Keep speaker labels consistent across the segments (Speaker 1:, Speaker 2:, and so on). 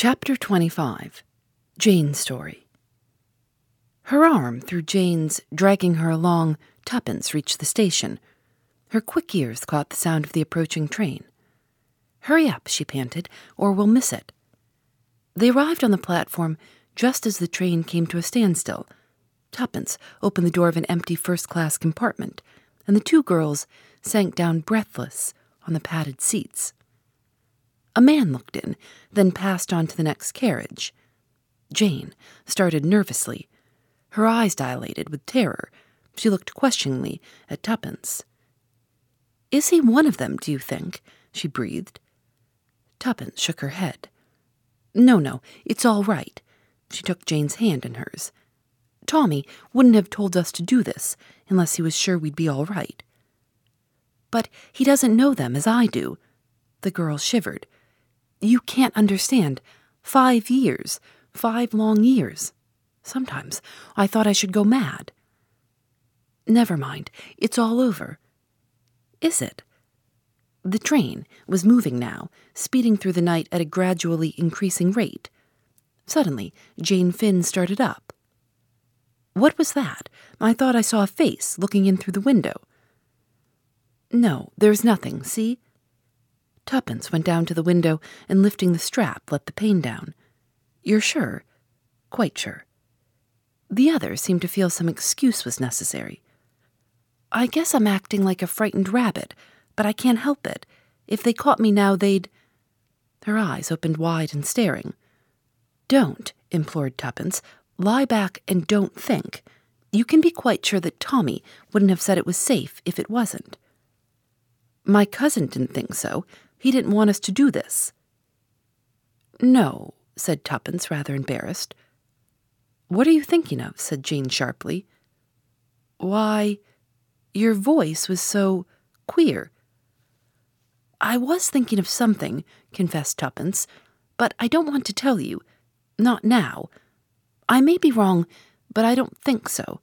Speaker 1: Chapter 25 Jane's Story Her arm through Jane's, dragging her along, Tuppence reached the station. Her quick ears caught the sound of the approaching train. Hurry up, she panted, or we'll miss it. They arrived on the platform just as the train came to a standstill. Tuppence opened the door of an empty first class compartment, and the two girls sank down breathless on the padded seats. A man looked in, then passed on to the next carriage. Jane started nervously. Her eyes dilated with terror. She looked questioningly at Tuppence. Is he one of them, do you think? she breathed. Tuppence shook her head. No, no, it's all right. She took Jane's hand in hers. Tommy wouldn't have told us to do this unless he was sure we'd be all right. But he doesn't know them as I do. The girl shivered. You can't understand. Five years. Five long years. Sometimes I thought I should go mad. Never mind. It's all over. Is it? The train was moving now, speeding through the night at a gradually increasing rate. Suddenly, Jane Finn started up. What was that? I thought I saw a face looking in through the window. No, there's nothing, see? Tuppence went down to the window and, lifting the strap, let the pane down. You're sure? Quite sure. The other seemed to feel some excuse was necessary. I guess I'm acting like a frightened rabbit, but I can't help it. If they caught me now, they'd. Her eyes opened wide and staring. Don't, implored Tuppence. Lie back and don't think. You can be quite sure that Tommy wouldn't have said it was safe if it wasn't. My cousin didn't think so. He didn't want us to do this. No, said Tuppence, rather embarrassed. What are you thinking of? said Jane sharply. Why, your voice was so queer. I was thinking of something, confessed Tuppence, but I don't want to tell you. Not now. I may be wrong, but I don't think so.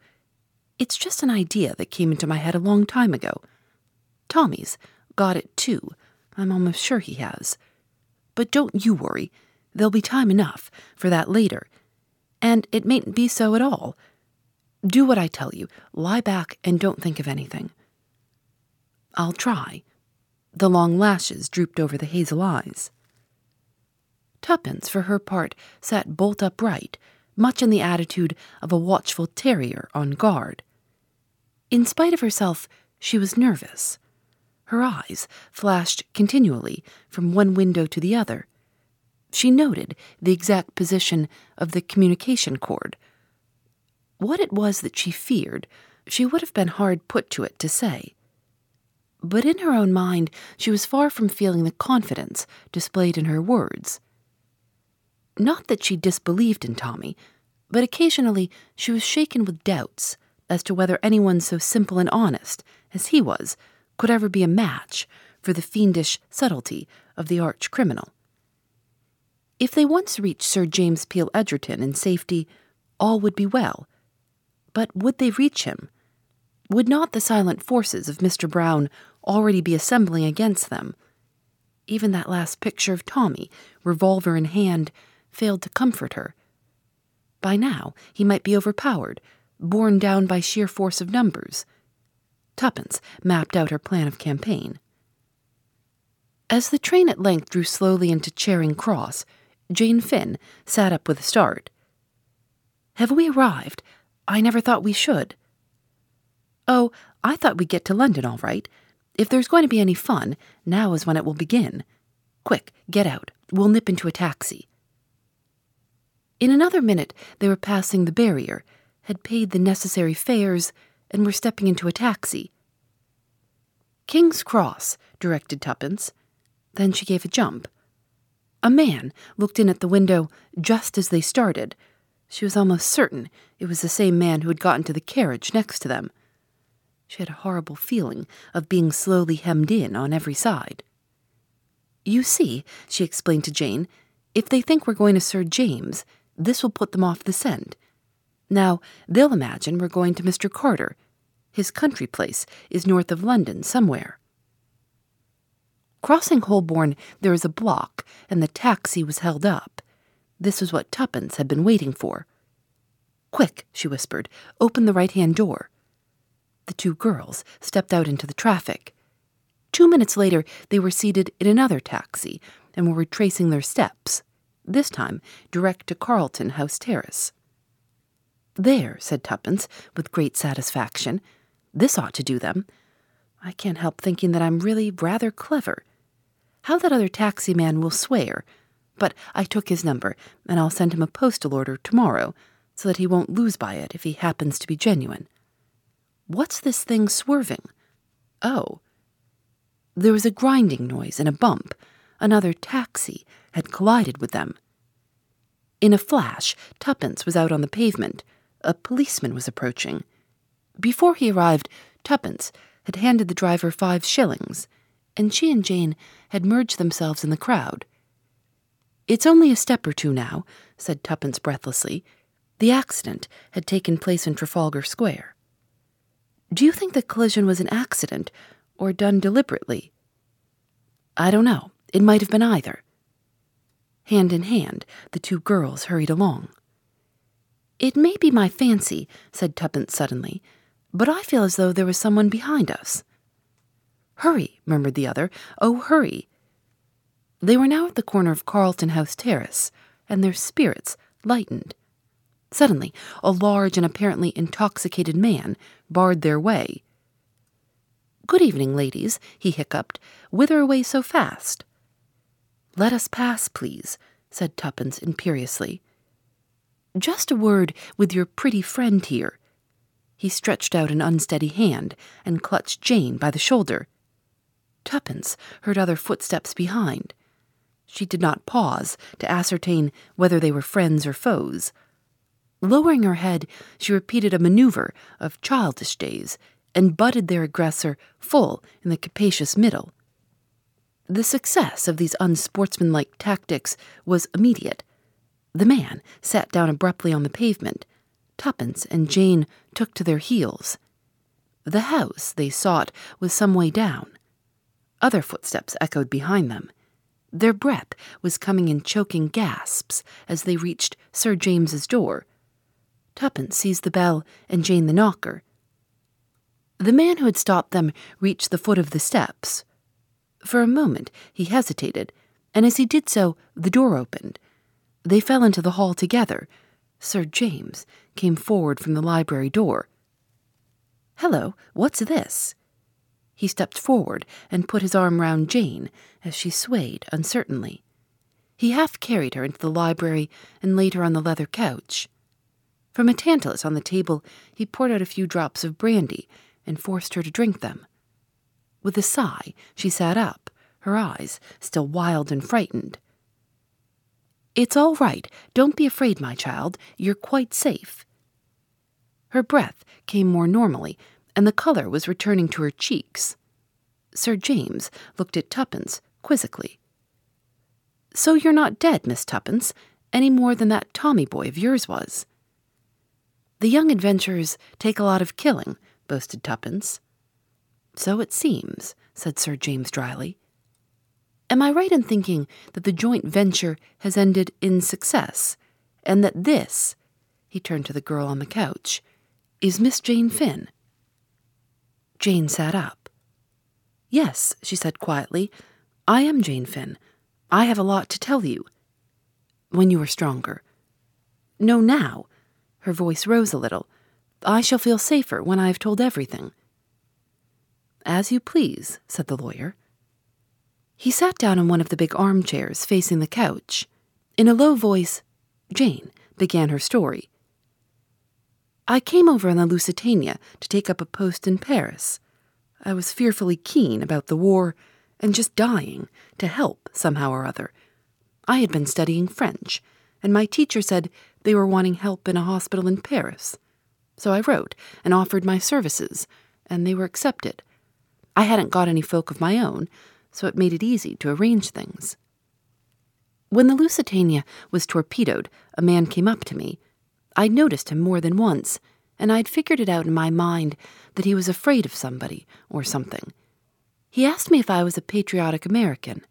Speaker 1: It's just an idea that came into my head a long time ago. Tommy's got it too. I'm almost sure he has. But don't you worry. There'll be time enough for that later. And it mayn't be so at all. Do what I tell you. Lie back and don't think of anything. I'll try. The long lashes drooped over the hazel eyes. Tuppence, for her part, sat bolt upright, much in the attitude of a watchful terrier on guard. In spite of herself, she was nervous. Her eyes flashed continually from one window to the other. She noted the exact position of the communication cord. What it was that she feared, she would have been hard put to it to say. But in her own mind, she was far from feeling the confidence displayed in her words. Not that she disbelieved in Tommy, but occasionally she was shaken with doubts as to whether anyone so simple and honest as he was could ever be a match for the fiendish subtlety of the arch criminal. If they once reached Sir James Peel Edgerton in safety, all would be well. But would they reach him? Would not the silent forces of Mr. Brown already be assembling against them? Even that last picture of Tommy, revolver in hand, failed to comfort her. By now, he might be overpowered, borne down by sheer force of numbers. Tuppence mapped out her plan of campaign. As the train at length drew slowly into Charing Cross, Jane Finn sat up with a start. Have we arrived? I never thought we should. Oh, I thought we'd get to London all right. If there's going to be any fun, now is when it will begin. Quick, get out. We'll nip into a taxi. In another minute, they were passing the barrier, had paid the necessary fares, and were stepping into a taxi. King's Cross, directed Tuppence. Then she gave a jump. A man looked in at the window just as they started. She was almost certain it was the same man who had got into the carriage next to them. She had a horrible feeling of being slowly hemmed in on every side. You see, she explained to Jane, if they think we're going to Sir James, this will put them off the scent. Now, they'll imagine we're going to Mr. Carter. His country place is north of London, somewhere. Crossing Holborn, there is a block, and the taxi was held up. This was what Tuppence had been waiting for. Quick, she whispered, open the right hand door. The two girls stepped out into the traffic. Two minutes later, they were seated in another taxi and were retracing their steps, this time direct to Carlton House Terrace. There, said Tuppence, with great satisfaction. This ought to do them. I can't help thinking that I'm really rather clever. How that other taxi man will swear. But I took his number, and I'll send him a postal order tomorrow, so that he won't lose by it if he happens to be genuine. What's this thing swerving? Oh. There was a grinding noise and a bump. Another taxi had collided with them. In a flash, Tuppence was out on the pavement. A policeman was approaching. Before he arrived, Tuppence had handed the driver five shillings, and she and Jane had merged themselves in the crowd. It's only a step or two now, said Tuppence breathlessly. The accident had taken place in Trafalgar Square. Do you think the collision was an accident or done deliberately? I don't know. It might have been either. Hand in hand, the two girls hurried along. It may be my fancy, said Tuppence suddenly, but I feel as though there was someone behind us. Hurry, murmured the other. Oh, hurry. They were now at the corner of Carlton House Terrace, and their spirits lightened. Suddenly, a large and apparently intoxicated man barred their way. Good evening, ladies, he hiccuped. Whither away so fast? Let us pass, please, said Tuppence imperiously. Just a word with your pretty friend here. He stretched out an unsteady hand and clutched Jane by the shoulder. Tuppence heard other footsteps behind. She did not pause to ascertain whether they were friends or foes. Lowering her head, she repeated a maneuver of childish days and butted their aggressor full in the capacious middle. The success of these unsportsmanlike tactics was immediate. The man sat down abruptly on the pavement. Tuppence and Jane took to their heels. The house they sought was some way down. Other footsteps echoed behind them. Their breath was coming in choking gasps as they reached Sir James's door Tuppence seized the bell and Jane the knocker. The man who had stopped them reached the foot of the steps. For a moment he hesitated, and as he did so, the door opened. They fell into the hall together. Sir James came forward from the library door. Hello, what's this? He stepped forward and put his arm round Jane as she swayed uncertainly. He half carried her into the library and laid her on the leather couch. From a tantalus on the table, he poured out a few drops of brandy and forced her to drink them. With a sigh, she sat up, her eyes still wild and frightened. It's all right. Don't be afraid, my child. You're quite safe. Her breath came more normally, and the color was returning to her cheeks. Sir James looked at Tuppence quizzically. So you're not dead, Miss Tuppence, any more than that Tommy boy of yours was. The young adventurers take a lot of killing, boasted Tuppence. So it seems, said Sir James dryly. Am I right in thinking that the joint venture has ended in success, and that this, he turned to the girl on the couch, is Miss Jane Finn? Jane sat up. Yes, she said quietly, I am Jane Finn. I have a lot to tell you. When you are stronger. No, now. Her voice rose a little. I shall feel safer when I have told everything. As you please, said the lawyer. He sat down in one of the big armchairs facing the couch. In a low voice, Jane began her story. I came over on the Lusitania to take up a post in Paris. I was fearfully keen about the war and just dying to help somehow or other. I had been studying French, and my teacher said they were wanting help in a hospital in Paris. So I wrote and offered my services, and they were accepted. I hadn't got any folk of my own, so it made it easy to arrange things. When the Lusitania was torpedoed, a man came up to me. I'd noticed him more than once, and I'd figured it out in my mind that he was afraid of somebody or something. He asked me if I was a patriotic American,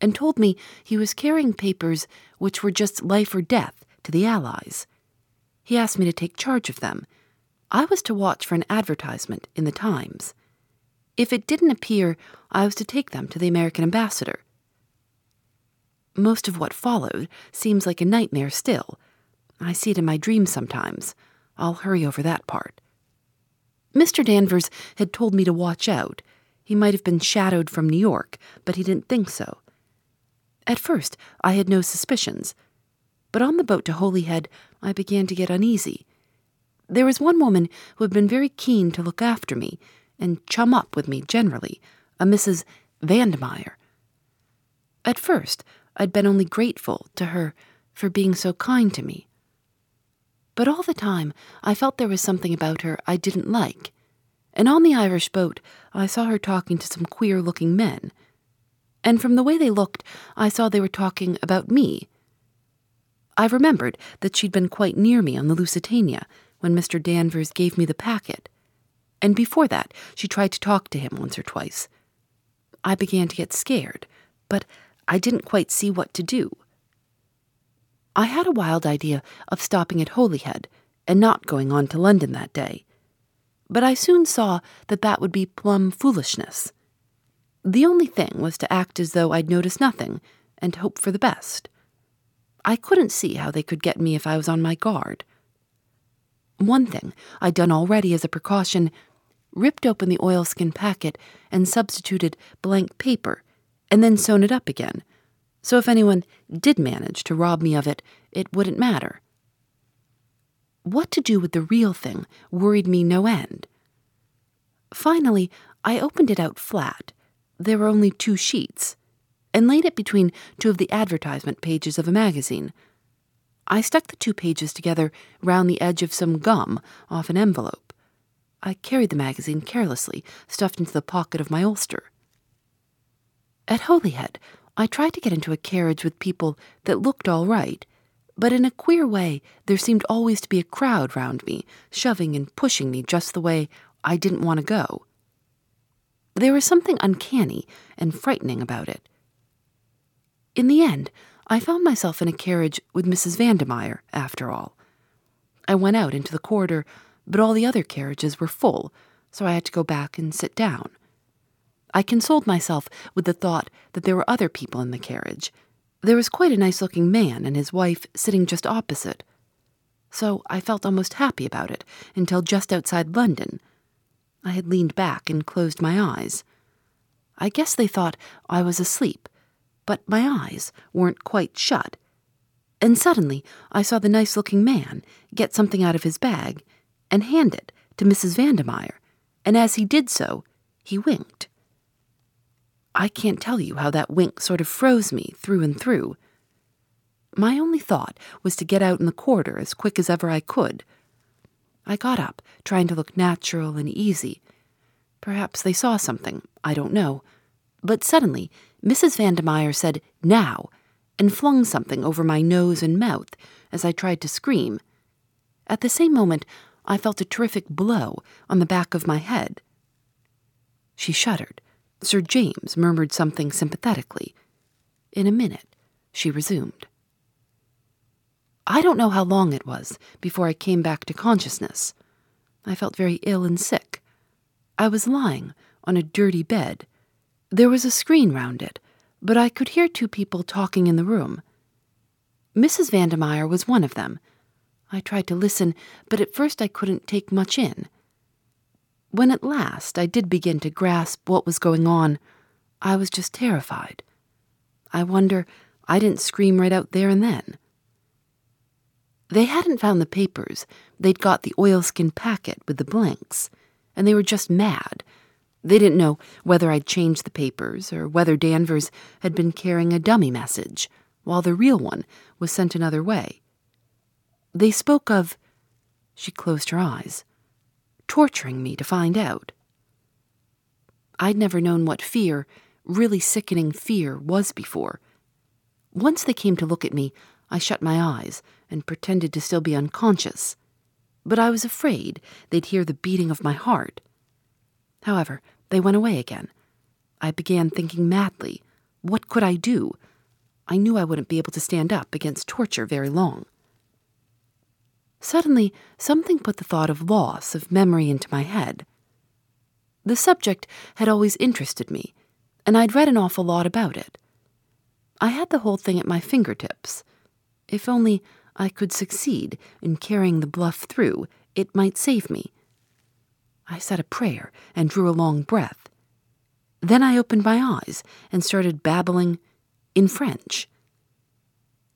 Speaker 1: and told me he was carrying papers which were just life or death to the Allies. He asked me to take charge of them. I was to watch for an advertisement in the Times. If it didn't appear, I was to take them to the American ambassador. Most of what followed seems like a nightmare still. I see it in my dreams sometimes. I'll hurry over that part. Mr. Danvers had told me to watch out. He might have been shadowed from New York, but he didn't think so. At first, I had no suspicions. But on the boat to Holyhead, I began to get uneasy. There was one woman who had been very keen to look after me and chum up with me generally, a Mrs. Vandemeyer. At first, I'd been only grateful to her for being so kind to me. But all the time, I felt there was something about her I didn't like. And on the Irish boat, I saw her talking to some queer looking men. And from the way they looked, I saw they were talking about me. I remembered that she'd been quite near me on the Lusitania when Mr. Danvers gave me the packet. And before that, she tried to talk to him once or twice. I began to get scared, but I didn't quite see what to do. I had a wild idea of stopping at Holyhead and not going on to London that day. But I soon saw that that would be plumb foolishness. The only thing was to act as though I'd noticed nothing and hope for the best. I couldn't see how they could get me if I was on my guard. One thing I'd done already as a precaution ripped open the oilskin packet and substituted blank paper, and then sewn it up again so if anyone did manage to rob me of it, it wouldn't matter. What to do with the real thing worried me no end. Finally, I opened it out flat. There were only two sheets, and laid it between two of the advertisement pages of a magazine. I stuck the two pages together round the edge of some gum off an envelope. I carried the magazine carelessly, stuffed into the pocket of my ulster. At Holyhead, I tried to get into a carriage with people that looked all right, but in a queer way, there seemed always to be a crowd round me, shoving and pushing me just the way I didn't want to go. There was something uncanny and frightening about it. In the end, I found myself in a carriage with Mrs. Vandemeyer, after all. I went out into the corridor, but all the other carriages were full, so I had to go back and sit down. I consoled myself with the thought that there were other people in the carriage. There was quite a nice looking man and his wife sitting just opposite. So I felt almost happy about it until just outside London. I had leaned back and closed my eyes. I guess they thought I was asleep, but my eyes weren't quite shut. And suddenly I saw the nice looking man get something out of his bag and hand it to Mrs. Vandemeyer, and as he did so, he winked. I can't tell you how that wink sort of froze me through and through. My only thought was to get out in the corridor as quick as ever I could. I got up, trying to look natural and easy. Perhaps they saw something, I don't know. But suddenly, Mrs. Vandemeyer said, Now, and flung something over my nose and mouth as I tried to scream. At the same moment, I felt a terrific blow on the back of my head. She shuddered. Sir James murmured something sympathetically. In a minute, she resumed. I don't know how long it was before I came back to consciousness. I felt very ill and sick. I was lying on a dirty bed. There was a screen round it, but I could hear two people talking in the room. Mrs. Vandemeyer was one of them. I tried to listen, but at first I couldn't take much in. When at last I did begin to grasp what was going on, I was just terrified. I wonder I didn't scream right out there and then. They hadn't found the papers. They'd got the oilskin packet with the blanks, and they were just mad. They didn't know whether I'd changed the papers or whether Danvers had been carrying a dummy message. while the real one was sent another way. They spoke of, she closed her eyes, torturing me to find out. I'd never known what fear, really sickening fear, was before. Once they came to look at me, I shut my eyes and pretended to still be unconscious. But I was afraid they'd hear the beating of my heart. However, they went away again. I began thinking madly what could I do? I knew I wouldn't be able to stand up against torture very long. Suddenly, something put the thought of loss of memory into my head. The subject had always interested me, and I'd read an awful lot about it. I had the whole thing at my fingertips. If only I could succeed in carrying the bluff through, it might save me. I said a prayer and drew a long breath. Then I opened my eyes and started babbling in French.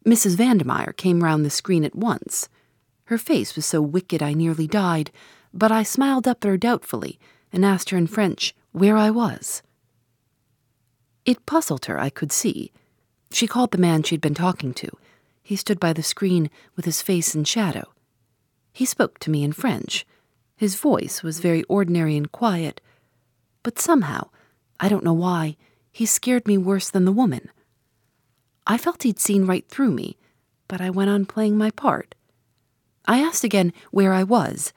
Speaker 1: Mrs. Vandemeyer came round the screen at once. Her face was so wicked I nearly died, but I smiled up at her doubtfully and asked her in French where I was. It puzzled her, I could see. She called the man she'd been talking to. He stood by the screen with his face in shadow. He spoke to me in French. His voice was very ordinary and quiet, but somehow I don't know why, he scared me worse than the woman. I felt he'd seen right through me, but I went on playing my part. I asked again where I was,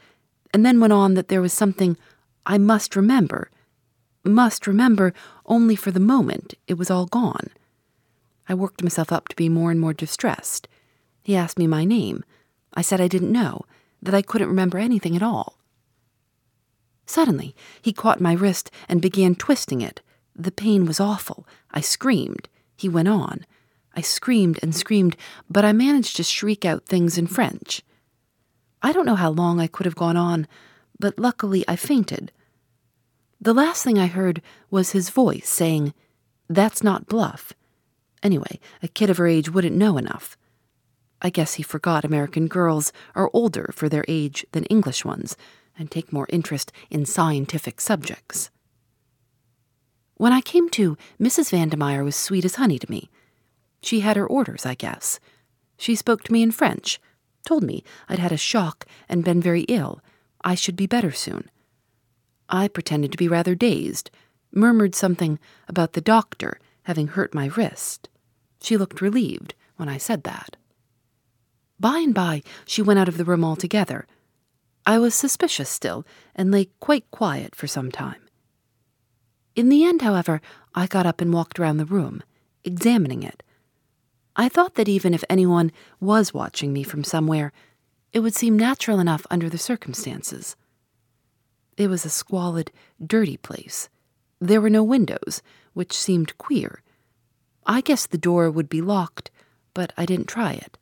Speaker 1: and then went on that there was something I must remember. Must remember, only for the moment it was all gone. I worked myself up to be more and more distressed. He asked me my name. I said I didn't know, that I couldn't remember anything at all. Suddenly, he caught my wrist and began twisting it. The pain was awful. I screamed. He went on. I screamed and screamed, but I managed to shriek out things in French. I don't know how long I could have gone on, but luckily I fainted. The last thing I heard was his voice saying, That's not bluff. Anyway, a kid of her age wouldn't know enough. I guess he forgot American girls are older for their age than English ones, and take more interest in scientific subjects. When I came to, Mrs. Vandemeyer was sweet as honey to me. She had her orders, I guess. She spoke to me in French, told me I'd had a shock and been very ill. I should be better soon. I pretended to be rather dazed, murmured something about the doctor having hurt my wrist. She looked relieved when I said that. By and by, she went out of the room altogether, I was suspicious still, and lay quite quiet for some time. In the end, however, I got up and walked round the room, examining it. I thought that even if anyone was watching me from somewhere, it would seem natural enough under the circumstances. It was a squalid, dirty place. There were no windows, which seemed queer. I guessed the door would be locked, but I didn't try it.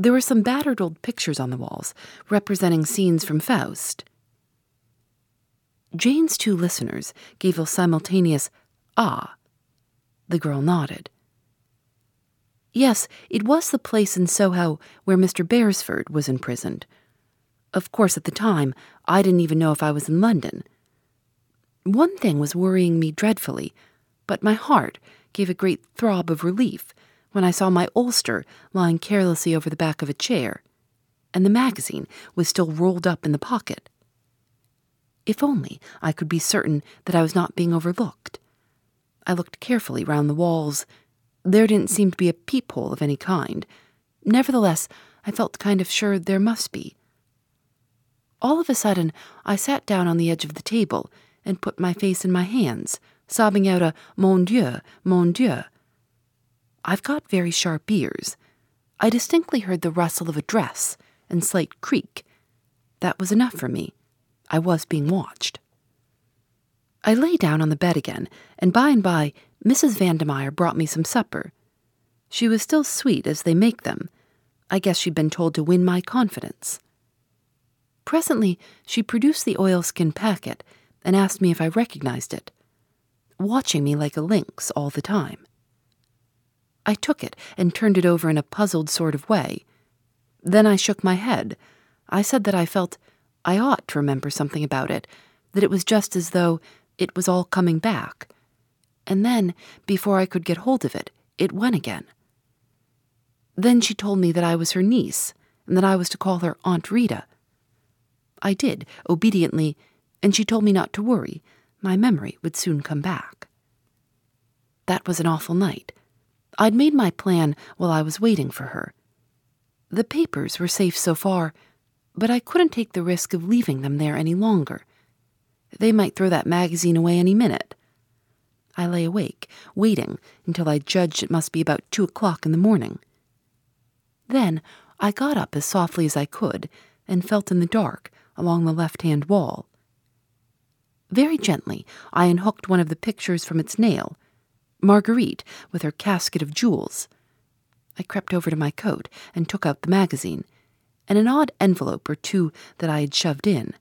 Speaker 1: There were some battered old pictures on the walls, representing scenes from Faust. Jane's two listeners gave a simultaneous ah. The girl nodded. Yes, it was the place in Soho where Mr. Beresford was imprisoned. Of course, at the time, I didn't even know if I was in London. One thing was worrying me dreadfully, but my heart gave a great throb of relief when I saw my ulster lying carelessly over the back of a chair, and the magazine was still rolled up in the pocket. If only I could be certain that I was not being overlooked. I looked carefully round the walls. There didn't seem to be a peephole of any kind. Nevertheless, I felt kind of sure there must be. All of a sudden, I sat down on the edge of the table and put my face in my hands, sobbing out a Mon Dieu, Mon Dieu, I've got very sharp ears. I distinctly heard the rustle of a dress and slight creak. That was enough for me. I was being watched. I lay down on the bed again, and by and by Mrs. Vandemeyer brought me some supper. She was still sweet as they make them. I guess she'd been told to win my confidence. Presently, she produced the oilskin packet and asked me if I recognized it, watching me like a lynx all the time. I took it and turned it over in a puzzled sort of way. Then I shook my head. I said that I felt I ought to remember something about it, that it was just as though it was all coming back. And then, before I could get hold of it, it went again. Then she told me that I was her niece and that I was to call her Aunt Rita. I did, obediently, and she told me not to worry. My memory would soon come back. That was an awful night. I'd made my plan while I was waiting for her. The papers were safe so far, but I couldn't take the risk of leaving them there any longer. They might throw that magazine away any minute. I lay awake, waiting until I judged it must be about two o'clock in the morning. Then I got up as softly as I could and felt in the dark along the left hand wall. Very gently, I unhooked one of the pictures from its nail Marguerite with her casket of jewels. I crept over to my coat and took out the magazine, and an odd envelope or two that I had shoved in.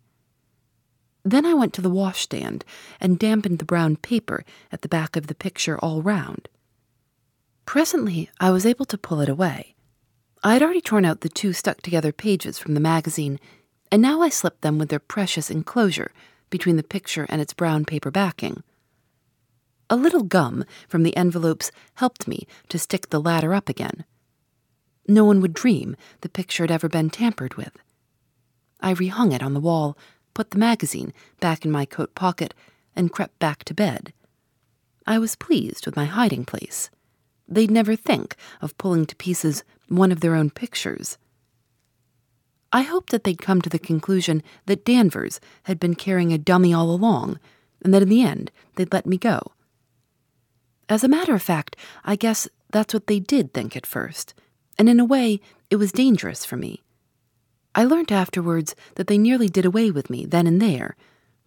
Speaker 1: Then I went to the washstand and dampened the brown paper at the back of the picture all round. Presently, I was able to pull it away. I had already torn out the two stuck together pages from the magazine, and now I slipped them with their precious enclosure between the picture and its brown paper backing. A little gum from the envelopes helped me to stick the ladder up again. No one would dream the picture had ever been tampered with. I rehung it on the wall, put the magazine back in my coat pocket, and crept back to bed. I was pleased with my hiding place. They'd never think of pulling to pieces one of their own pictures. I hoped that they'd come to the conclusion that Danvers had been carrying a dummy all along, and that in the end they'd let me go. As a matter of fact, I guess that's what they did think at first, and in a way, it was dangerous for me. I learnt afterwards that they nearly did away with me then and there.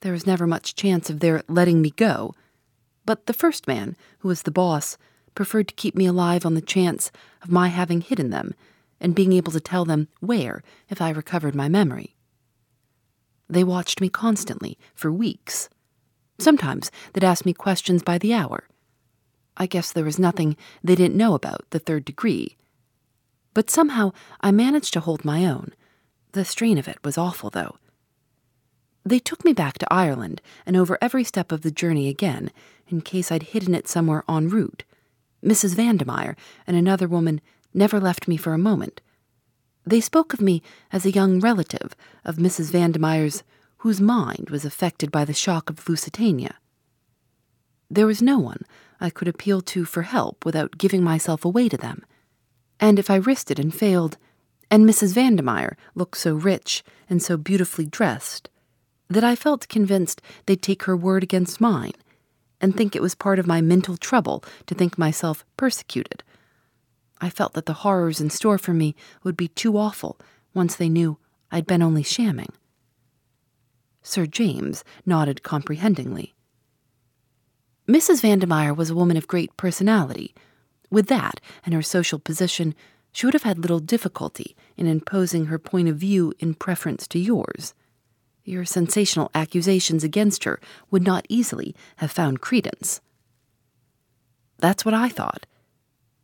Speaker 1: There was never much chance of their letting me go. But the first man, who was the boss, preferred to keep me alive on the chance of my having hidden them and being able to tell them where if I recovered my memory. They watched me constantly for weeks. Sometimes they'd ask me questions by the hour. I guess there was nothing they didn't know about the third degree. But somehow I managed to hold my own. The strain of it was awful, though. They took me back to Ireland and over every step of the journey again, in case I'd hidden it somewhere en route. Mrs. Vandemeyer and another woman never left me for a moment. They spoke of me as a young relative of Mrs. Vandemeyer's whose mind was affected by the shock of Lusitania. There was no one I could appeal to for help without giving myself away to them. And if I risked it and failed, and Mrs. Vandemeyer looked so rich and so beautifully dressed, that I felt convinced they'd take her word against mine and think it was part of my mental trouble to think myself persecuted I felt that the horrors in store for me would be too awful once they knew I'd been only shamming. Sir James nodded comprehendingly. Mrs. Vandemeyer was a woman of great personality. With that and her social position, she would have had little difficulty in imposing her point of view in preference to yours. Your sensational accusations against her would not easily have found credence. That's what I thought,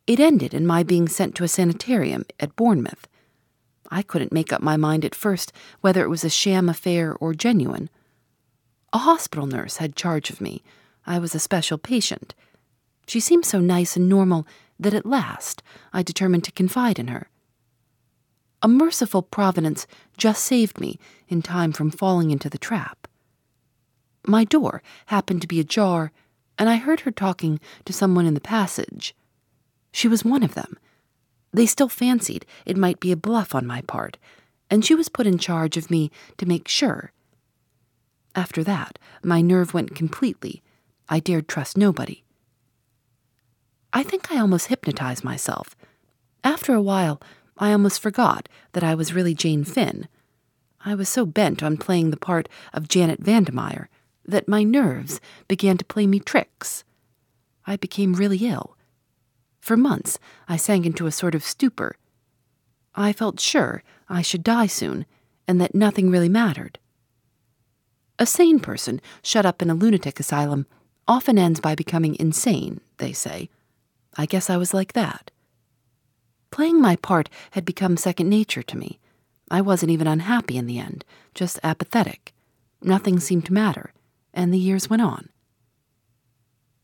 Speaker 1: it ended in my being sent to a sanitarium at Bournemouth. I couldn't make up my mind at first whether it was a sham affair or genuine. A hospital nurse had charge of me. I was a special patient. She seemed so nice and normal that at last I determined to confide in her. A merciful providence just saved me in time from falling into the trap. My door happened to be ajar, and I heard her talking to someone in the passage. She was one of them. They still fancied it might be a bluff on my part, and she was put in charge of me to make sure. After that, my nerve went completely. I dared trust nobody. I think I almost hypnotized myself. After a while, I almost forgot that I was really Jane Finn. I was so bent on playing the part of Janet Vandemeyer that my nerves began to play me tricks. I became really ill. For months, I sank into a sort of stupor. I felt sure I should die soon, and that nothing really mattered. A sane person shut up in a lunatic asylum often ends by becoming insane, they say. I guess I was like that. Playing my part had become second nature to me. I wasn't even unhappy in the end, just apathetic. Nothing seemed to matter, and the years went on.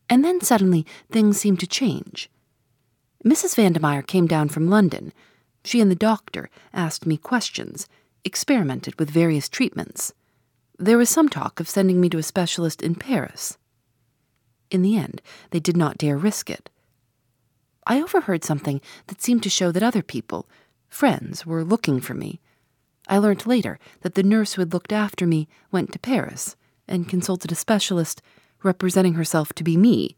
Speaker 1: And then suddenly things seemed to change. Mrs. Vandemeyer came down from London. She and the doctor asked me questions, experimented with various treatments. There was some talk of sending me to a specialist in Paris. In the end, they did not dare risk it. I overheard something that seemed to show that other people, friends, were looking for me. I learnt later that the nurse who had looked after me went to Paris and consulted a specialist representing herself to be me.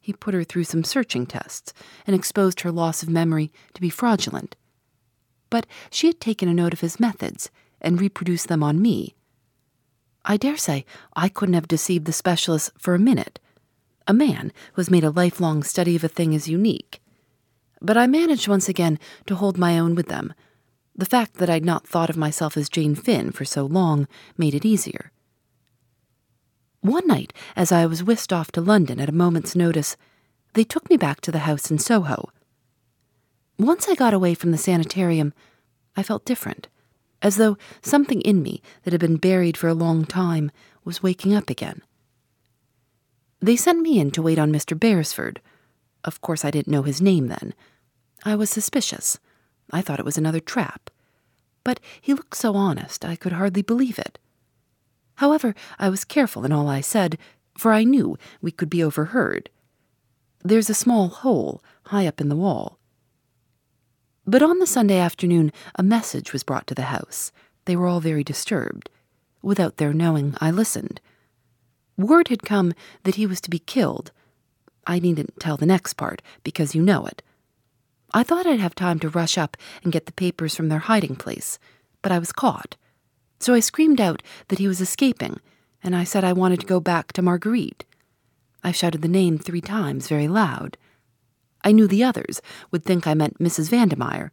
Speaker 1: He put her through some searching tests and exposed her loss of memory to be fraudulent. But she had taken a note of his methods and reproduced them on me. I dare say I couldn't have deceived the specialist for a minute. A man who has made a lifelong study of a thing is unique. But I managed once again to hold my own with them. The fact that I'd not thought of myself as Jane Finn for so long made it easier. One night, as I was whisked off to London at a moment's notice, they took me back to the house in Soho. Once I got away from the sanitarium, I felt different, as though something in me that had been buried for a long time was waking up again. They sent me in to wait on Mr. Beresford. Of course, I didn't know his name then. I was suspicious. I thought it was another trap. But he looked so honest, I could hardly believe it. However, I was careful in all I said, for I knew we could be overheard. There's a small hole high up in the wall. But on the Sunday afternoon, a message was brought to the house. They were all very disturbed. Without their knowing, I listened. Word had come that he was to be killed. I needn't tell the next part, because you know it. I thought I'd have time to rush up and get the papers from their hiding place, but I was caught. So I screamed out that he was escaping, and I said I wanted to go back to Marguerite. I shouted the name three times very loud. I knew the others would think I meant Mrs. Vandemeyer,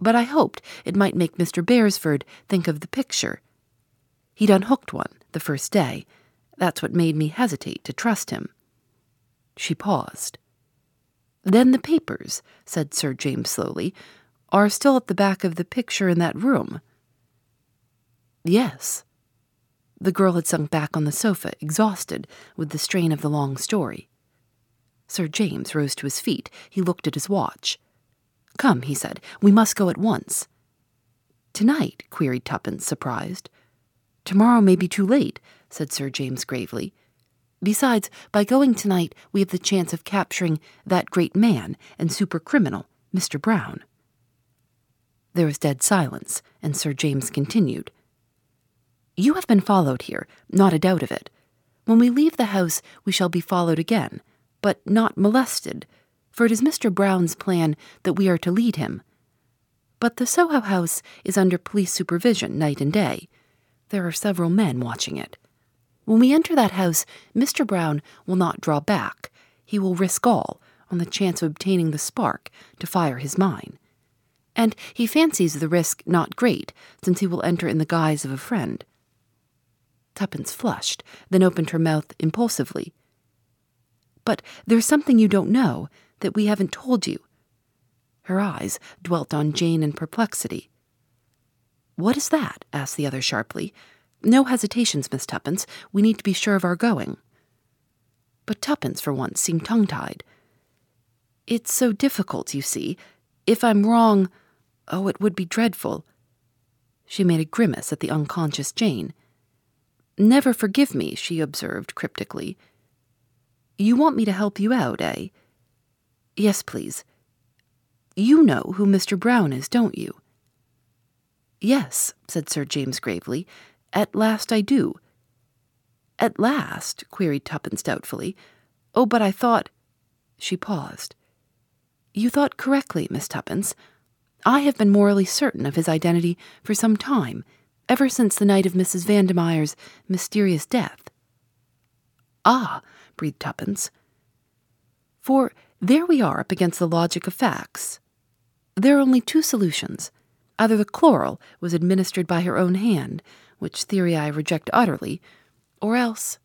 Speaker 1: but I hoped it might make Mr. Beresford think of the picture. He'd unhooked one the first day. That's what made me hesitate to trust him. She paused. Then the papers, said Sir James slowly, are still at the back of the picture in that room. Yes. The girl had sunk back on the sofa, exhausted with the strain of the long story. Sir James rose to his feet. He looked at his watch. Come, he said, we must go at once. Tonight? queried Tuppence, surprised. Tomorrow may be too late, said Sir James gravely. Besides, by going tonight, we have the chance of capturing that great man and super criminal, Mr. Brown. There was dead silence, and Sir James continued. You have been followed here, not a doubt of it. When we leave the house, we shall be followed again, but not molested, for it is Mr. Brown's plan that we are to lead him. But the Soho house is under police supervision night and day. There are several men watching it. When we enter that house, Mr. Brown will not draw back. He will risk all on the chance of obtaining the spark to fire his mine. And he fancies the risk not great, since he will enter in the guise of a friend. Tuppence flushed, then opened her mouth impulsively. But there's something you don't know that we haven't told you. Her eyes dwelt on Jane in perplexity. What is that? asked the other sharply. No hesitations, Miss Tuppence. We need to be sure of our going. But Tuppence, for once, seemed tongue tied. It's so difficult, you see. If I'm wrong, oh, it would be dreadful. She made a grimace at the unconscious Jane. Never forgive me, she observed cryptically. You want me to help you out, eh? Yes, please. You know who Mr. Brown is, don't you? Yes, said Sir James gravely. At last I do. At last? queried Tuppence doubtfully. Oh, but I thought. She paused. You thought correctly, Miss Tuppence. I have been morally certain of his identity for some time ever since the night of Mrs. Vandemeyer's mysterious death. Ah, breathed Tuppence. For there we are up against the logic of facts. There are only two solutions. Either the chloral was administered by her own hand, which theory I reject utterly, or else.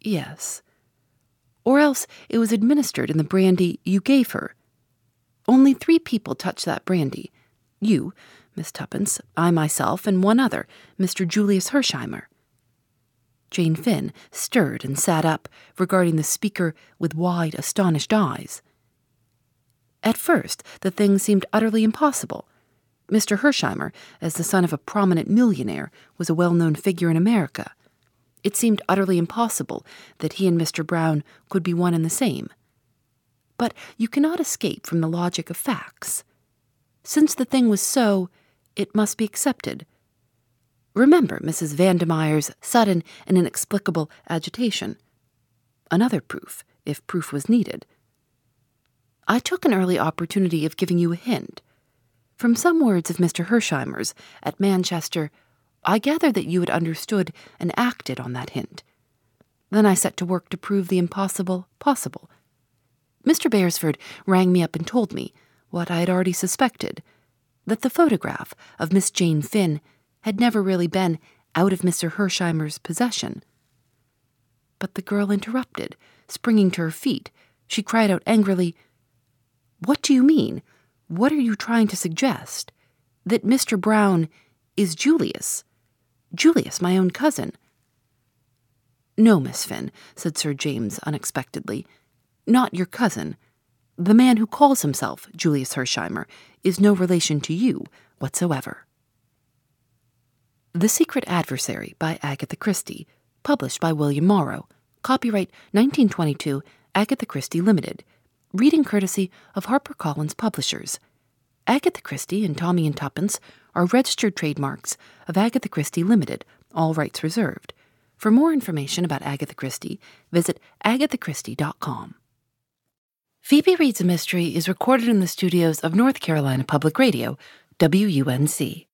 Speaker 1: Yes. Or else it was administered in the brandy you gave her. Only three people touched that brandy you, Miss Tuppence, I myself, and one other, Mr. Julius Hersheimmer. Jane Finn stirred and sat up, regarding the speaker with wide, astonished eyes. At first, the thing seemed utterly impossible. Mr. Hersheimmer, as the son of a prominent millionaire, was a well known figure in America. It seemed utterly impossible that he and Mr. Brown could be one and the same. But you cannot escape from the logic of facts. Since the thing was so, it must be accepted. Remember Mrs. Vandemeyer's sudden and inexplicable agitation. Another proof, if proof was needed. I took an early opportunity of giving you a hint. From some words of Mr. Hersheimmer's at Manchester, I gathered that you had understood and acted on that hint. Then I set to work to prove the impossible possible. Mr. Beresford rang me up and told me what I had already suspected that the photograph of Miss Jane Finn had never really been out of Mr. Hersheimmer's possession. But the girl interrupted, springing to her feet. She cried out angrily, What do you mean? What are you trying to suggest? That Mr. Brown is Julius. Julius, my own cousin. No, Miss Finn, said Sir James unexpectedly. Not your cousin. The man who calls himself Julius Hersheimmer is no relation to you whatsoever. The Secret Adversary by Agatha Christie, published by William Morrow, copyright 1922, Agatha Christie Limited, reading courtesy of HarperCollins Publishers. Agatha Christie and Tommy and Tuppence are registered trademarks of Agatha Christie Limited, all rights reserved. For more information about Agatha Christie, visit agathachristie.com. Phoebe Reads a Mystery is recorded in the studios of North Carolina Public Radio, WUNC.